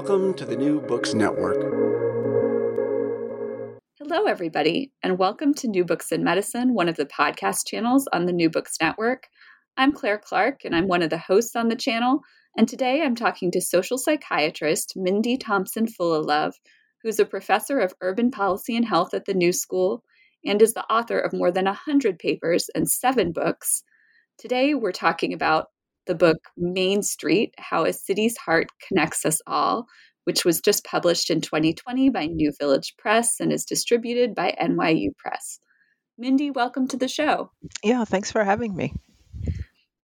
Welcome to the New Books Network. Hello, everybody, and welcome to New Books in Medicine, one of the podcast channels on the New Books Network. I'm Claire Clark, and I'm one of the hosts on the channel. And today I'm talking to social psychiatrist Mindy Thompson Fullilove, who's a professor of urban policy and health at the New School and is the author of more than 100 papers and seven books. Today we're talking about the book Main Street How a City's Heart Connects Us All, which was just published in 2020 by New Village Press and is distributed by NYU Press. Mindy, welcome to the show. Yeah, thanks for having me.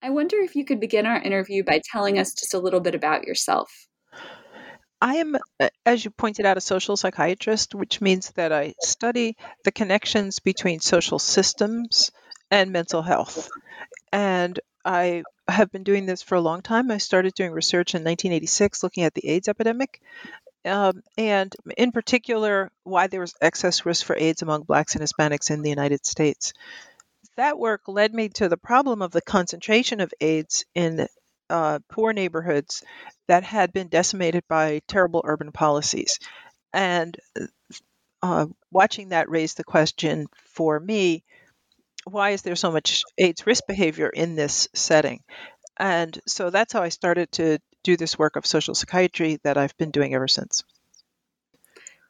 I wonder if you could begin our interview by telling us just a little bit about yourself. I am, as you pointed out, a social psychiatrist, which means that I study the connections between social systems and mental health. And I have been doing this for a long time. I started doing research in 1986 looking at the AIDS epidemic, um, and in particular, why there was excess risk for AIDS among blacks and Hispanics in the United States. That work led me to the problem of the concentration of AIDS in uh, poor neighborhoods that had been decimated by terrible urban policies. And uh, watching that raised the question for me why is there so much AIDS risk behavior in this setting? And so that's how I started to do this work of social psychiatry that I've been doing ever since.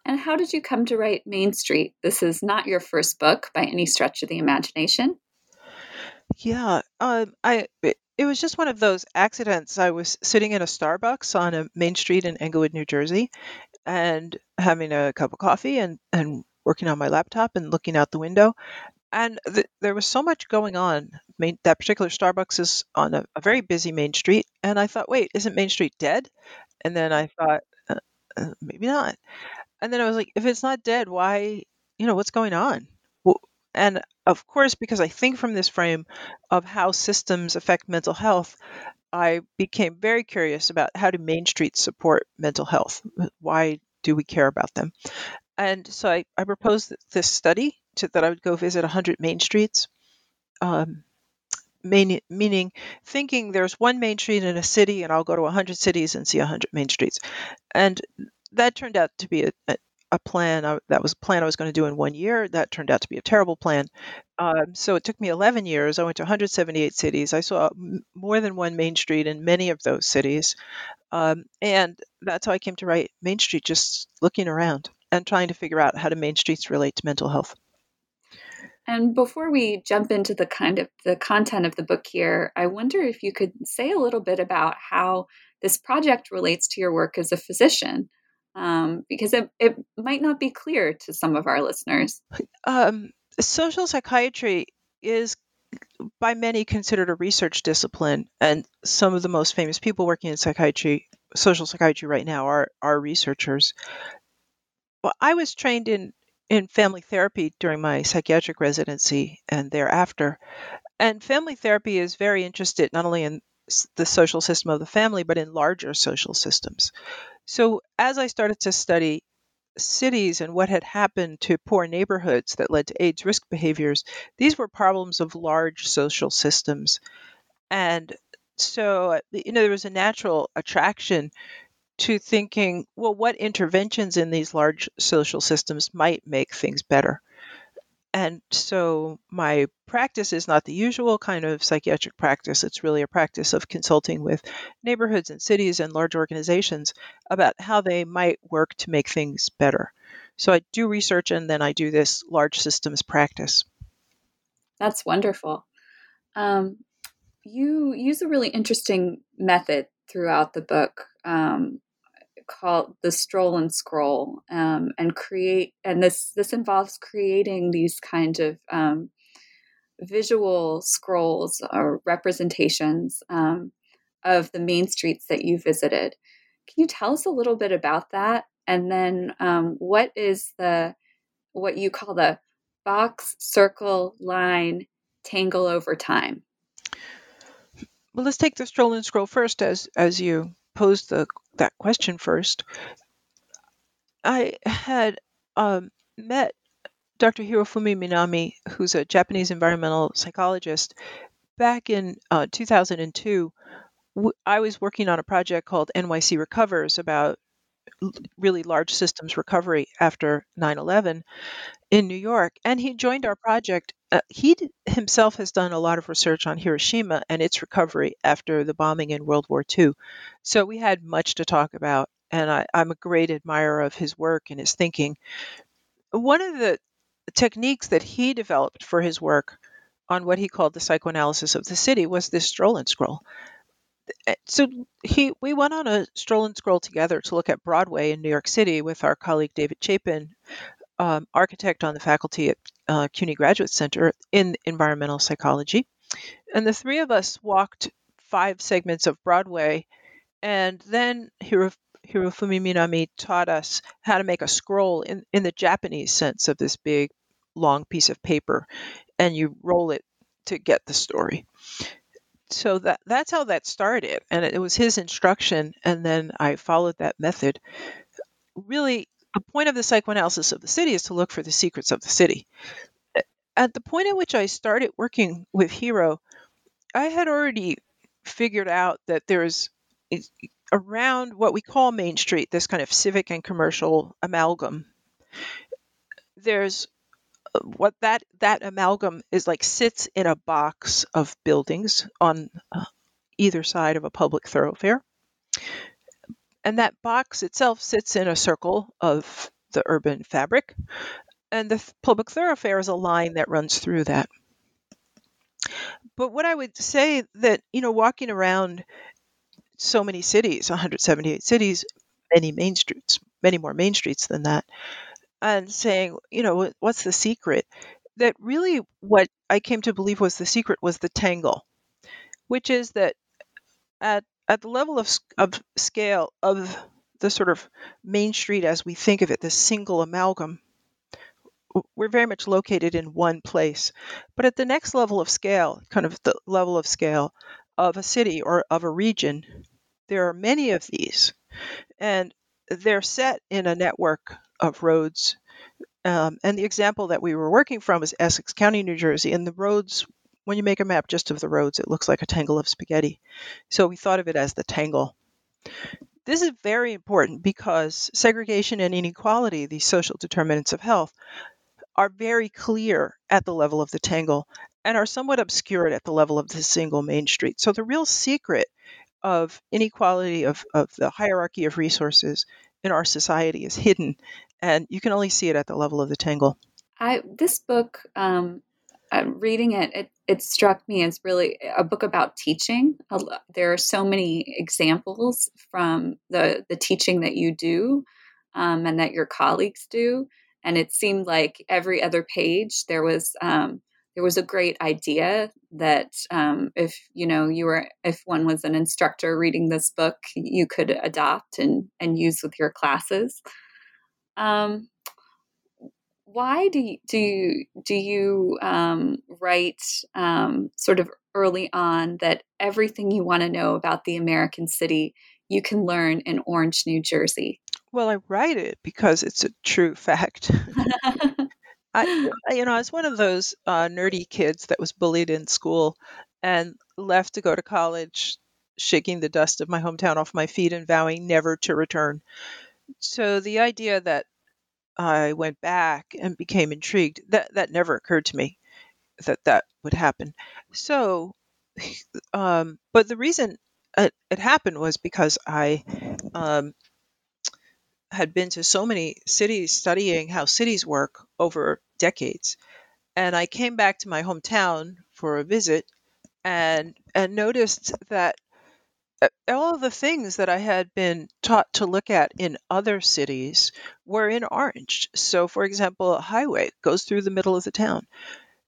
And how did you come to write Main Street? This is not your first book by any stretch of the imagination. Yeah, uh, I it, it was just one of those accidents. I was sitting in a Starbucks on a main street in Englewood, New Jersey, and having a cup of coffee and and working on my laptop and looking out the window, and th- there was so much going on. Main, that particular Starbucks is on a, a, very busy main street, and I thought, wait, isn't Main Street dead? And then I thought, uh, uh, maybe not. And then I was like, if it's not dead, why? You know, what's going on? Well, and of course, because I think from this frame of how systems affect mental health, I became very curious about how do Main Streets support mental health? Why do we care about them? And so I, I proposed this study to, that I would go visit 100 main streets. Um, main, meaning thinking there's one main street in a city and I'll go to 100 cities and see 100 main streets. And that turned out to be a, a, a plan. I, that was a plan I was going to do in one year. That turned out to be a terrible plan. Um, so it took me 11 years. I went to 178 cities. I saw more than one main street in many of those cities. Um, and that's how I came to write Main Street, just looking around and trying to figure out how do main streets relate to mental health. And before we jump into the kind of the content of the book here, I wonder if you could say a little bit about how this project relates to your work as a physician, um, because it, it might not be clear to some of our listeners. Um, social psychiatry is by many considered a research discipline, and some of the most famous people working in psychiatry, social psychiatry right now, are are researchers. Well, I was trained in in family therapy during my psychiatric residency and thereafter. And family therapy is very interested not only in the social system of the family, but in larger social systems. So as I started to study cities and what had happened to poor neighborhoods that led to AIDS risk behaviors, these were problems of large social systems. And so, you know, there was a natural attraction to thinking, well, what interventions in these large social systems might make things better? and so my practice is not the usual kind of psychiatric practice. It's really a practice of consulting with neighborhoods and cities and large organizations about how they might work to make things better. So I do research and then I do this large systems practice. That's wonderful. Um, you use a really interesting method throughout the book um, called the stroll and scroll um, and create and this this involves creating these kind of um, visual scrolls or representations um, of the main streets that you visited. Can you tell us a little bit about that? And then um, what is the what you call the box circle line tangle over time? Well let's take the stroll and scroll first as as you posed the that question first, I had um, met Dr. Hirofumi Minami, who's a Japanese environmental psychologist, back in uh, 2002. I was working on a project called NYC Recovers about really large systems recovery after 9 11 in New York. And he joined our project. Uh, he himself has done a lot of research on Hiroshima and its recovery after the bombing in World War II. So we had much to talk about. And I, I'm a great admirer of his work and his thinking. One of the techniques that he developed for his work on what he called the psychoanalysis of the city was this stroll and scroll. Eh, so he we went on a stroll and scroll together to look at Broadway in New York City with our colleague David Chapin, um, architect on the faculty at uh, CUNY Graduate Center in environmental psychology. And the three of us walked five segments of Broadway, and then Hiro, Hirofumi Minami taught us how to make a scroll in, in the Japanese sense of this big, long piece of paper, and you roll it to get the story. So that that's how that started, and it was his instruction, and then I followed that method. Really, the point of the psychoanalysis of the city is to look for the secrets of the city. At the point at which I started working with Hiro, I had already figured out that there's around what we call Main Street, this kind of civic and commercial amalgam. There's what that that amalgam is like sits in a box of buildings on uh, either side of a public thoroughfare and that box itself sits in a circle of the urban fabric, and the public thoroughfare is a line that runs through that. But what I would say that, you know, walking around so many cities, 178 cities, many main streets, many more main streets than that, and saying, you know, what's the secret? That really what I came to believe was the secret was the tangle, which is that at at the level of, of scale of the sort of main street as we think of it, this single amalgam, we're very much located in one place. But at the next level of scale, kind of the level of scale of a city or of a region, there are many of these. And they're set in a network of roads. Um, and the example that we were working from is Essex County, New Jersey. And the roads when you make a map just of the roads, it looks like a tangle of spaghetti. So we thought of it as the tangle. This is very important because segregation and inequality, these social determinants of health, are very clear at the level of the tangle and are somewhat obscured at the level of the single main street. So the real secret of inequality of, of the hierarchy of resources in our society is hidden, and you can only see it at the level of the tangle. I this book um, reading it, it, it struck me as really a book about teaching. There are so many examples from the the teaching that you do um, and that your colleagues do, and it seemed like every other page there was um, there was a great idea that um, if you know you were if one was an instructor reading this book, you could adopt and and use with your classes. Um, why do you, do you, do you um, write um, sort of early on that everything you want to know about the American city you can learn in Orange, New Jersey? Well, I write it because it's a true fact. I, you know, I was one of those uh, nerdy kids that was bullied in school and left to go to college, shaking the dust of my hometown off my feet and vowing never to return. So the idea that I went back and became intrigued. That that never occurred to me that that would happen. So, um, but the reason it, it, happened was because I um, had been to so many cities studying how cities work over decades, and I came back to my hometown for a visit and and noticed that all of the things that I had been taught to look at in other cities were in Orange. So, for example, a highway goes through the middle of the town.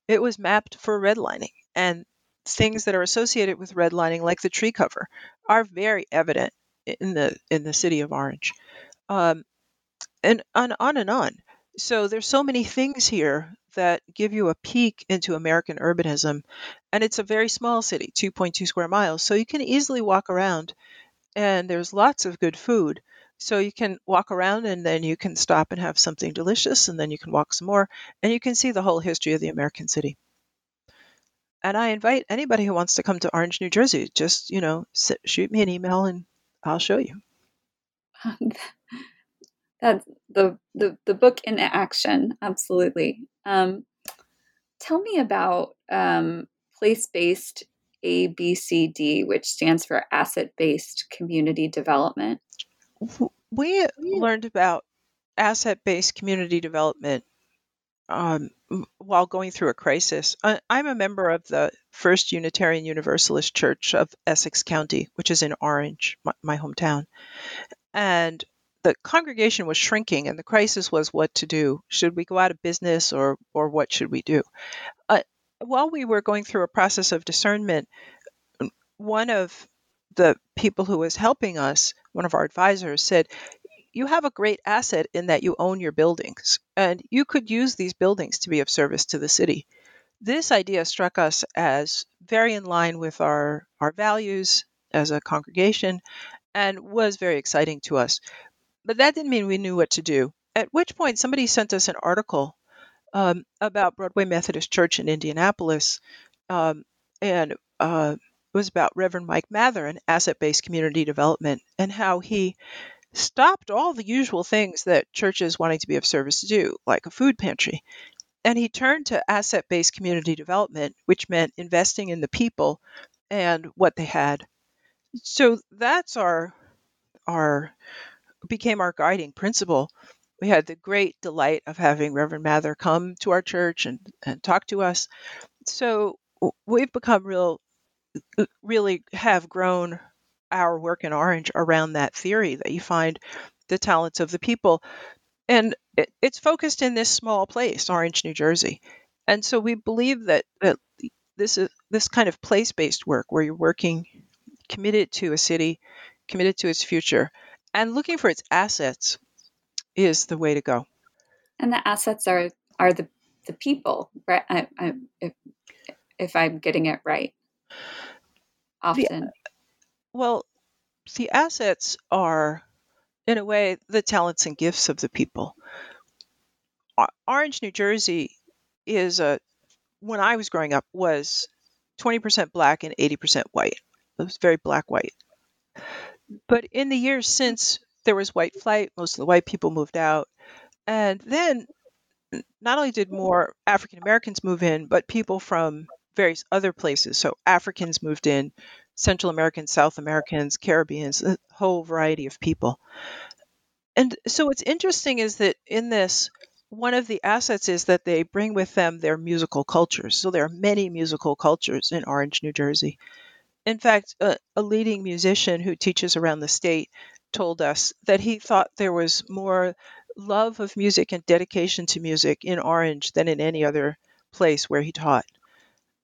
It was mapped for redlining, and things that are associated with redlining, like the tree cover, are very evident in the in the city of Orange, um, and on on and on. So there's so many things here that give you a peek into American urbanism. And it's a very small city, 2.2 square miles. So you can easily walk around, and there's lots of good food. So you can walk around and then you can stop and have something delicious, and then you can walk some more, and you can see the whole history of the American city. And I invite anybody who wants to come to Orange, New Jersey, just, you know, shoot me an email and I'll show you. That's the, the, the book in action. Absolutely. Um, tell me about um, place based ABCD, which stands for asset based community development. We learned about asset based community development um, while going through a crisis. I'm a member of the First Unitarian Universalist Church of Essex County, which is in Orange, my, my hometown. And the congregation was shrinking and the crisis was what to do. Should we go out of business or, or what should we do? Uh, while we were going through a process of discernment, one of the people who was helping us, one of our advisors, said, You have a great asset in that you own your buildings, and you could use these buildings to be of service to the city. This idea struck us as very in line with our, our values as a congregation and was very exciting to us. But that didn't mean we knew what to do. At which point, somebody sent us an article um, about Broadway Methodist Church in Indianapolis, um, and uh, it was about Reverend Mike Mather and asset based community development and how he stopped all the usual things that churches wanting to be of service do, like a food pantry. And he turned to asset based community development, which meant investing in the people and what they had. So that's our our became our guiding principle. We had the great delight of having Reverend Mather come to our church and, and talk to us. So we've become real, really have grown our work in Orange around that theory that you find the talents of the people. And it, it's focused in this small place, Orange, New Jersey. And so we believe that, that this is this kind of place-based work where you're working committed to a city, committed to its future, and looking for its assets is the way to go. And the assets are are the the people, right? I, I, if if I'm getting it right, often. The, well, the assets are, in a way, the talents and gifts of the people. Orange, New Jersey, is a when I was growing up was 20% black and 80% white. It was very black white. But in the years since there was white flight, most of the white people moved out. And then not only did more African Americans move in, but people from various other places. So Africans moved in, Central Americans, South Americans, Caribbeans, a whole variety of people. And so what's interesting is that in this, one of the assets is that they bring with them their musical cultures. So there are many musical cultures in Orange, New Jersey. In fact, a, a leading musician who teaches around the state told us that he thought there was more love of music and dedication to music in Orange than in any other place where he taught.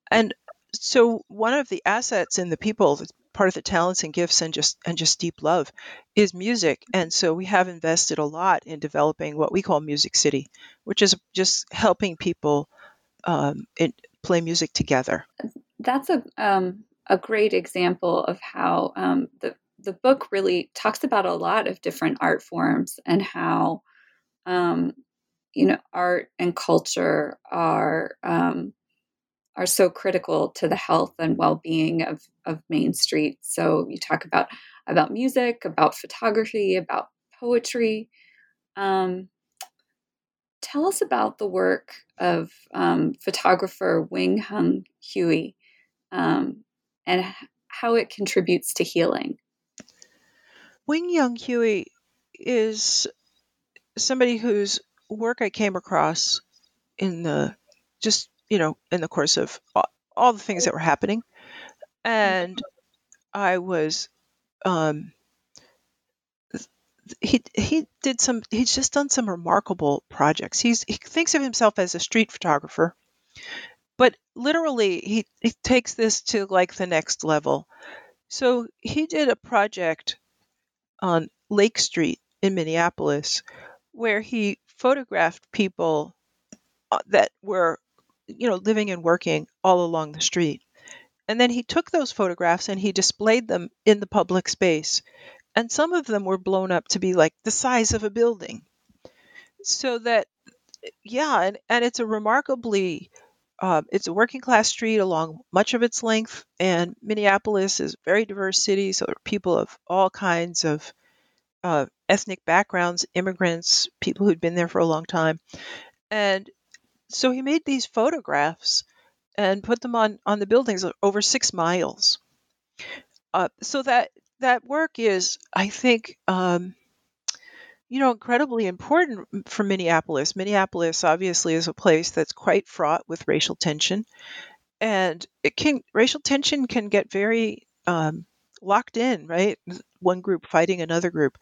And so one of the assets in the people, part of the talents and gifts and just and just deep love is music. And so we have invested a lot in developing what we call Music City, which is just helping people um, play music together. That's a um, a great example of how um, the the book really talks about a lot of different art forms and how um, you know art and culture are um, are so critical to the health and well-being of of Main Street. So you talk about about music, about photography, about poetry. Um, tell us about the work of um, photographer Wing Young Huie um, and how it contributes to healing. Wing Young Huie is somebody whose work I came across in the just you know in the course of all, all the things that were happening, and I was um, he he did some he's just done some remarkable projects. He's he thinks of himself as a street photographer, but literally he, he takes this to like the next level. So he did a project on Lake Street in Minneapolis where he photographed people uh, that were you know living and working all along the street. And then he took those photographs and he displayed them in the public space and some of them were blown up to be like the size of a building. So that, yeah, and, and it's a remarkably, uh, it's a working class street along much of its length, and Minneapolis is a very diverse city, so people of all kinds of uh, ethnic backgrounds, immigrants, people who'd been there for a long time, and so he made these photographs and put them on on the buildings over six miles. Uh, so that that work is, I think, um, you know, incredibly important for Minneapolis. Minneapolis obviously is a place that's quite fraught with racial tension, and it can racial tension can get very um, locked in, right? One group fighting another group,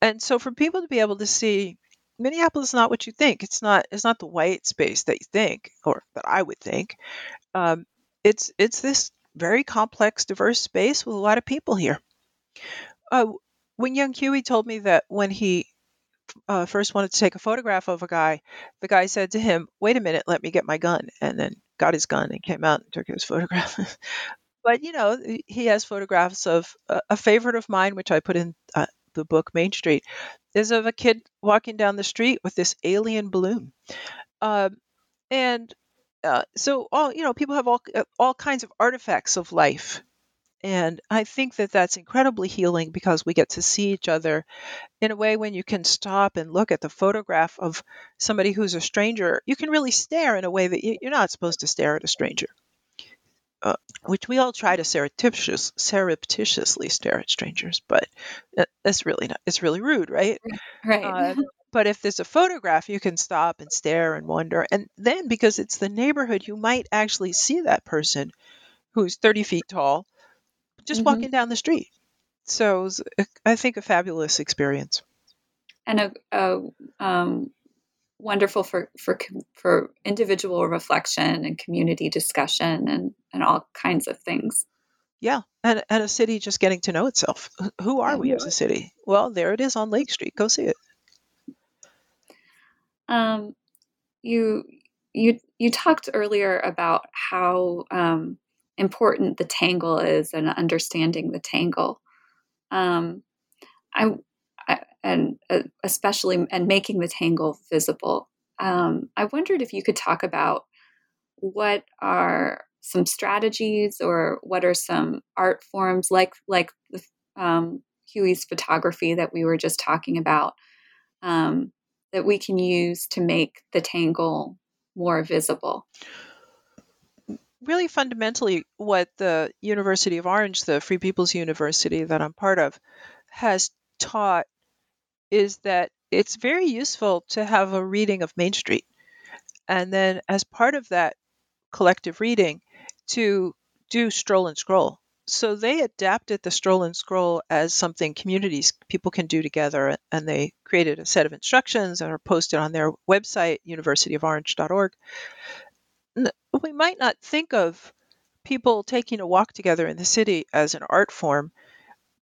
and so for people to be able to see Minneapolis is not what you think. It's not. It's not the white space that you think, or that I would think. Um, it's it's this very complex, diverse space with a lot of people here. Uh, Wing Young Huie told me that when he uh, first wanted to take a photograph of a guy, the guy said to him, "Wait a minute, let me get my gun," and then got his gun and came out and took his photograph. but you know, he has photographs of uh, a favorite of mine, which I put in uh, the book Main Street, is of a kid walking down the street with this alien balloon, um, and uh, so all you know, people have all uh, all kinds of artifacts of life and I think that that's incredibly healing because we get to see each other in a way when you can stop and look at the photograph of somebody who's a stranger. You can really stare in a way that you're not supposed to stare at a stranger, uh, which we all try to surreptitious, surreptitiously stare at strangers, but that's really not, it's really rude, right? Right. Uh, but if there's a photograph, you can stop and stare and wonder. And then because it's the neighborhood, you might actually see that person who's 30 feet tall just mm-hmm. walking down the street. So was, I think, a fabulous experience. And a, a um, wonderful for, for, for individual reflection and community discussion and, and all kinds of things. Yeah, and, and a city just getting to know itself. Who are we as a city? Well, there it is on Lake Street. Go see it. Um, you you you talked earlier about how um, important the tangle is and understanding the tangle. Um, I, I, and uh, especially and making the tangle visible. Um, I wondered if you could talk about what are some strategies or what are some art forms like like um, Huie's photography that we were just talking about um, that we can use to make the tangle more visible really fundamentally what the University of Orange, the Free People's University that I'm part of, has taught is that it's very useful to have a reading of Main Street. And then, as part of that collective reading, to do stroll and scroll. So they adapted the stroll and scroll as something communities people can do together, and they created a set of instructions that are posted on their website, universityoforange.org we might not think of people taking a walk together in the city as an art form,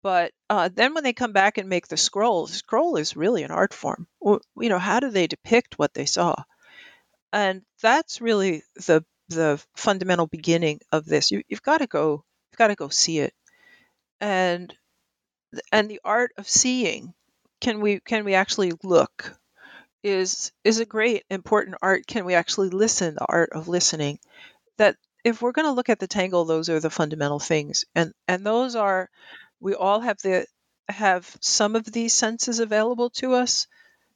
but uh, then when they come back and make the scroll, the scroll is really an art form. You know, how do they depict what they saw? And that's really the the fundamental beginning of this. You, you've got to go, you've got to go see it, and and the art of seeing. Can we can we actually look? Is is a great important art. Can we actually listen? The art of listening. That if we're going to look at the tangle those are the fundamental things. And and those are we all have the have some of these senses available to us.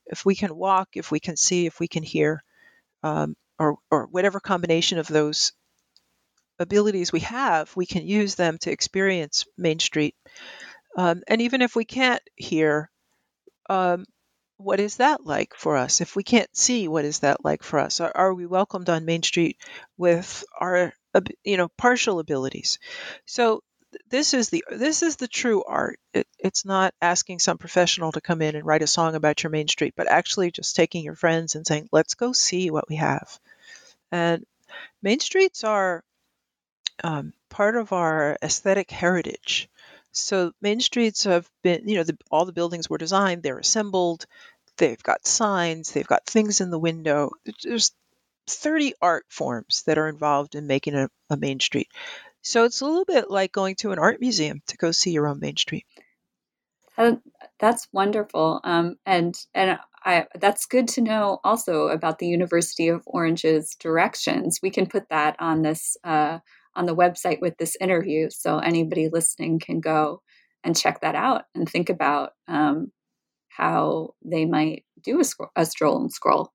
If we can walk, if we can see, if we can hear, um, or or whatever combination of those abilities we have, we can use them to experience Main Street. Um, and even if we can't hear, um, what is that like for us? If we can't see, what is that like for us? Are, are we welcomed on Main Street with our, you know, partial abilities? So this is the this is the true art. It, it's not asking some professional to come in and write a song about your Main Street, but actually just taking your friends and saying, "Let's go see what we have." And Main Streets are um, part of our aesthetic heritage. So main streets have been, you know, the, all the buildings were designed, they're assembled, they've got signs, they've got things in the window. There's 30 art forms that are involved in making a, a main street. So it's a little bit like going to an art museum to go see your own main street. Uh, that's wonderful, um, and and I, that's good to know also about the University of Orange's directions. We can put that on this uh, on the website with this interview. So anybody listening can go and check that out and think about um, how they might do a, a stroll and scroll.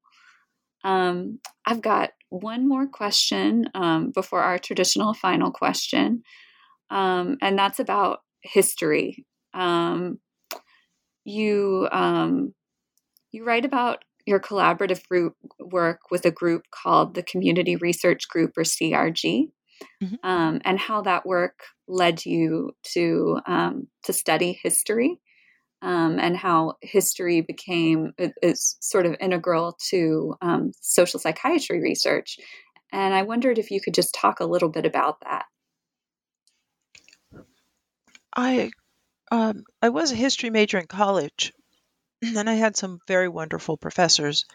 Um, I've got one more question um, before our traditional final question, um, and that's about history. Um, you um, you write about your collaborative work with a group called the Community Research Group or CRG mm-hmm. um, and how that work led you to um, to study history um, and how history became is sort of integral to um, social psychiatry research. And I wondered if you could just talk a little bit about that. I um, I was a history major in college, and I had some very wonderful professors.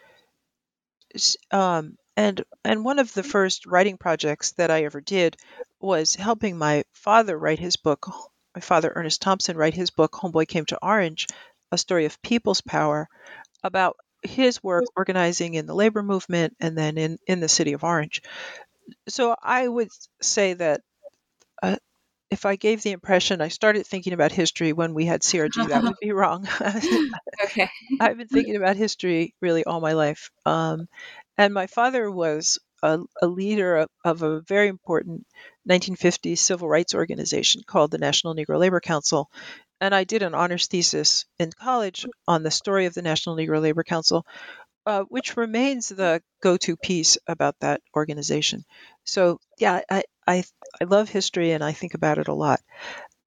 Um, and and one of the first writing projects that I ever did was helping my father write his book. My father, Ernest Thompson, write his book "Homeboy Came to Orange," a story of people's power, about his work organizing in the labor movement and then in in the city of Orange. So I would say that uh, if I gave the impression I started thinking about history when we had CRG, that would be wrong. okay. I've been thinking about history really all my life. Um, and my father was a, a leader of, of, a very important 1950s civil rights organization called the National Negro Labor Council. And I did an honors thesis in college on the story of the National Negro Labor Council, uh, which remains the go-to piece about that organization. So yeah, I, I I love history and I think about it a lot.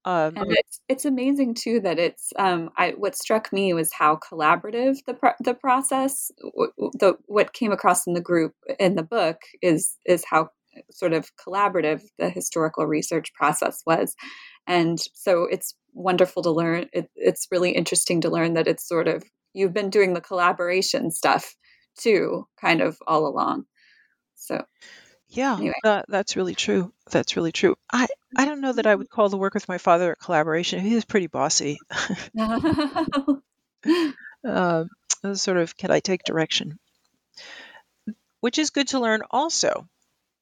Um, and it's it's amazing too that it's um, I what struck me was how collaborative the pro- the process the what came across in the group in the book is is how sort of collaborative the historical research process was, and so it's wonderful to learn. It, it's really interesting to learn that it's sort of you've been doing the collaboration stuff too, kind of all along. So yeah, anyway. that, that's really true. That's really true. I, I don't know that I would call the work with my father a collaboration. He was pretty bossy. um, sort of, can I take direction? Which is good to learn also,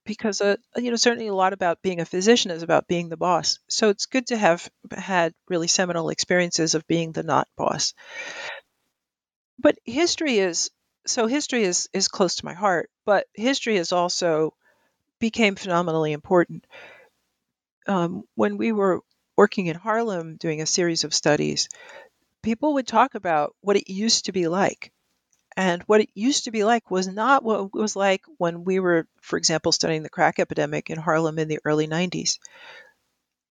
because uh, you know certainly a lot about being a physician is about being the boss. So it's good to have had really seminal experiences of being the not boss. But history is so history is is close to my heart, but history is also became phenomenally important. Um, when we were working in Harlem doing a series of studies, people would talk about what it used to be like. And what it used to be like was not what it was like when we were, for example, studying the crack epidemic in Harlem in the early 90s.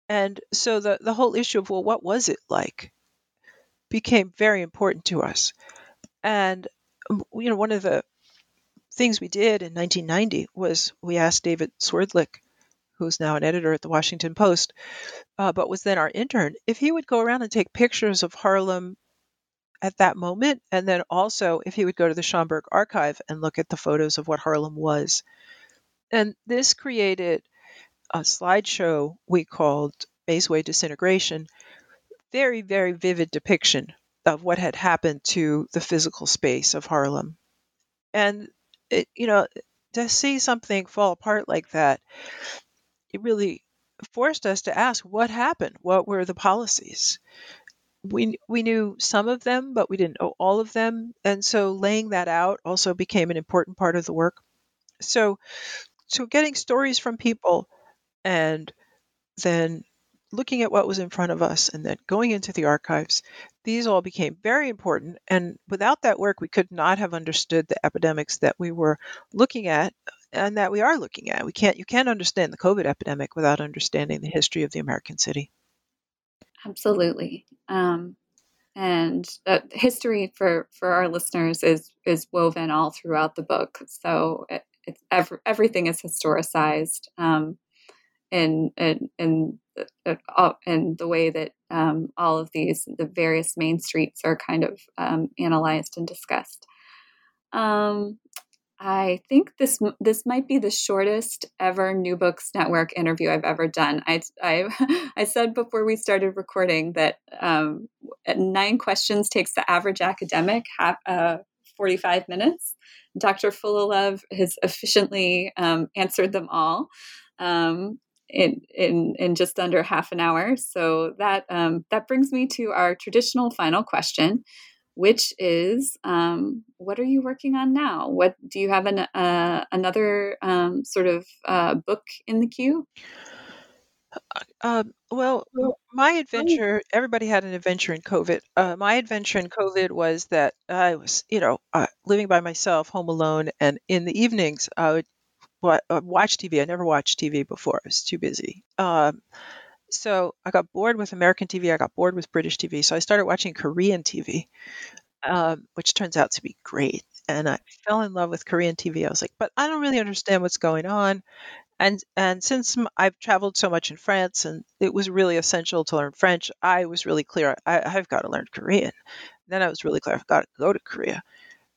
And so the, the whole issue of, well, what was it like became very important to us. And, um, you know, one of the things we did in 1990 was we asked David Swerdlick, who's now an editor at the Washington Post, uh, but was then our intern, if he would go around and take pictures of Harlem at that moment, and then also if he would go to the Schomburg archive and look at the photos of what Harlem was. And this created a slideshow we called Mazeway Disintegration, very, very vivid depiction of what had happened to the physical space of Harlem. And it, you know, to see something fall apart like that, it really forced us to ask what happened? What were the policies? we we knew some of them, but we didn't know all of them, and so laying that out also became an important part of the work. So, so getting stories from people, and then looking at what was in front of us, and then going into the archives, these all became very important. And without that work, we could not have understood the epidemics that we were looking at and that we are looking at. We can't you can't understand the COVID epidemic without understanding the history of the American city. Absolutely. Um, and uh, history for for our listeners is is woven all throughout the book. So it, it's every, everything is historicized um, in in in, uh, in the way that um, all of these the various main streets are kind of um, analyzed and discussed. Um, I think this this might be the shortest ever New Books Network interview I've ever done. I I, I said before we started recording that um, nine questions takes the average academic half, uh, forty five minutes. Dr. Fullilove has efficiently um, answered them all um, in, in in just under half an hour. So that um, that brings me to our traditional final question which is um, what are you working on now? What do you have an, uh, another um, sort of uh, book in the queue? Uh, well, my adventure, everybody had an adventure in COVID. Uh, my adventure in COVID was that I was, you know, uh, living by myself, home alone, and in the evenings, I would uh, watch TV. I never watched TV before, I was too busy. Um, so I got bored with American TV. I got bored with British TV. So I started watching Korean TV, um, which turns out to be great. And I fell in love with Korean TV. I was like, but I don't really understand what's going on. And and since I've traveled so much in France, and it was really essential to learn French, I was really clear. I, I've got to learn Korean. Then I was really clear. I've got to go to Korea.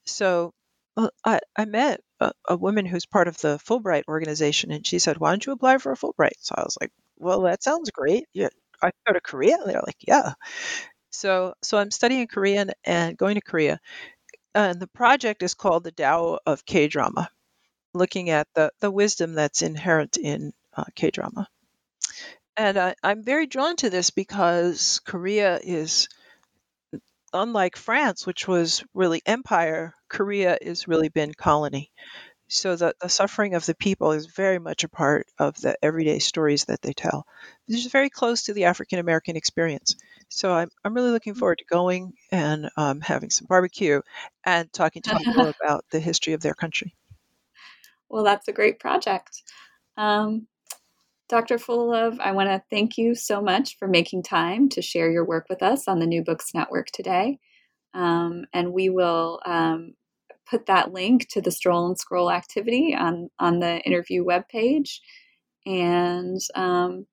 So well, I, I met a, a, woman who's part of the Fulbright organization, and she said, "Why don't you apply for a Fulbright?" So I was like, well, that sounds great. Yeah, I go to Korea. And They're like, yeah. So, so I'm studying Korean and going to Korea, and the project is called the Tao of K drama, looking at the the wisdom that's inherent in uh, K drama. And I, I'm very drawn to this because Korea is unlike France, which was really empire. Korea has really been colony. So the, the suffering of the people is very much a part of the everyday stories that they tell. This is very close to the African American experience. So I'm, I'm really looking mm. forward to going and um, having some barbecue and talking to people about the history of their country. Well, that's a great project. Um, Dr. Fullilove, I want to thank you so much for making time to share your work with us on the New Books Network today. Um, and we will um, put that link to the stroll and scroll activity on on the interview webpage, and um,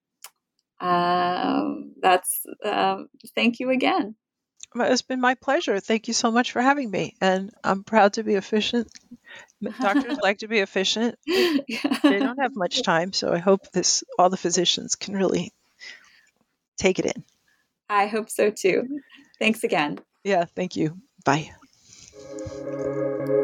uh, that's uh, thank you again. It's been my pleasure. Thank you so much for having me, and I'm proud to be efficient. Doctors like to be efficient. They don't have much time, so I hope this all the physicians can really take it in. I hope so too. Thanks again. Yeah, thank you. Bye. Thank you.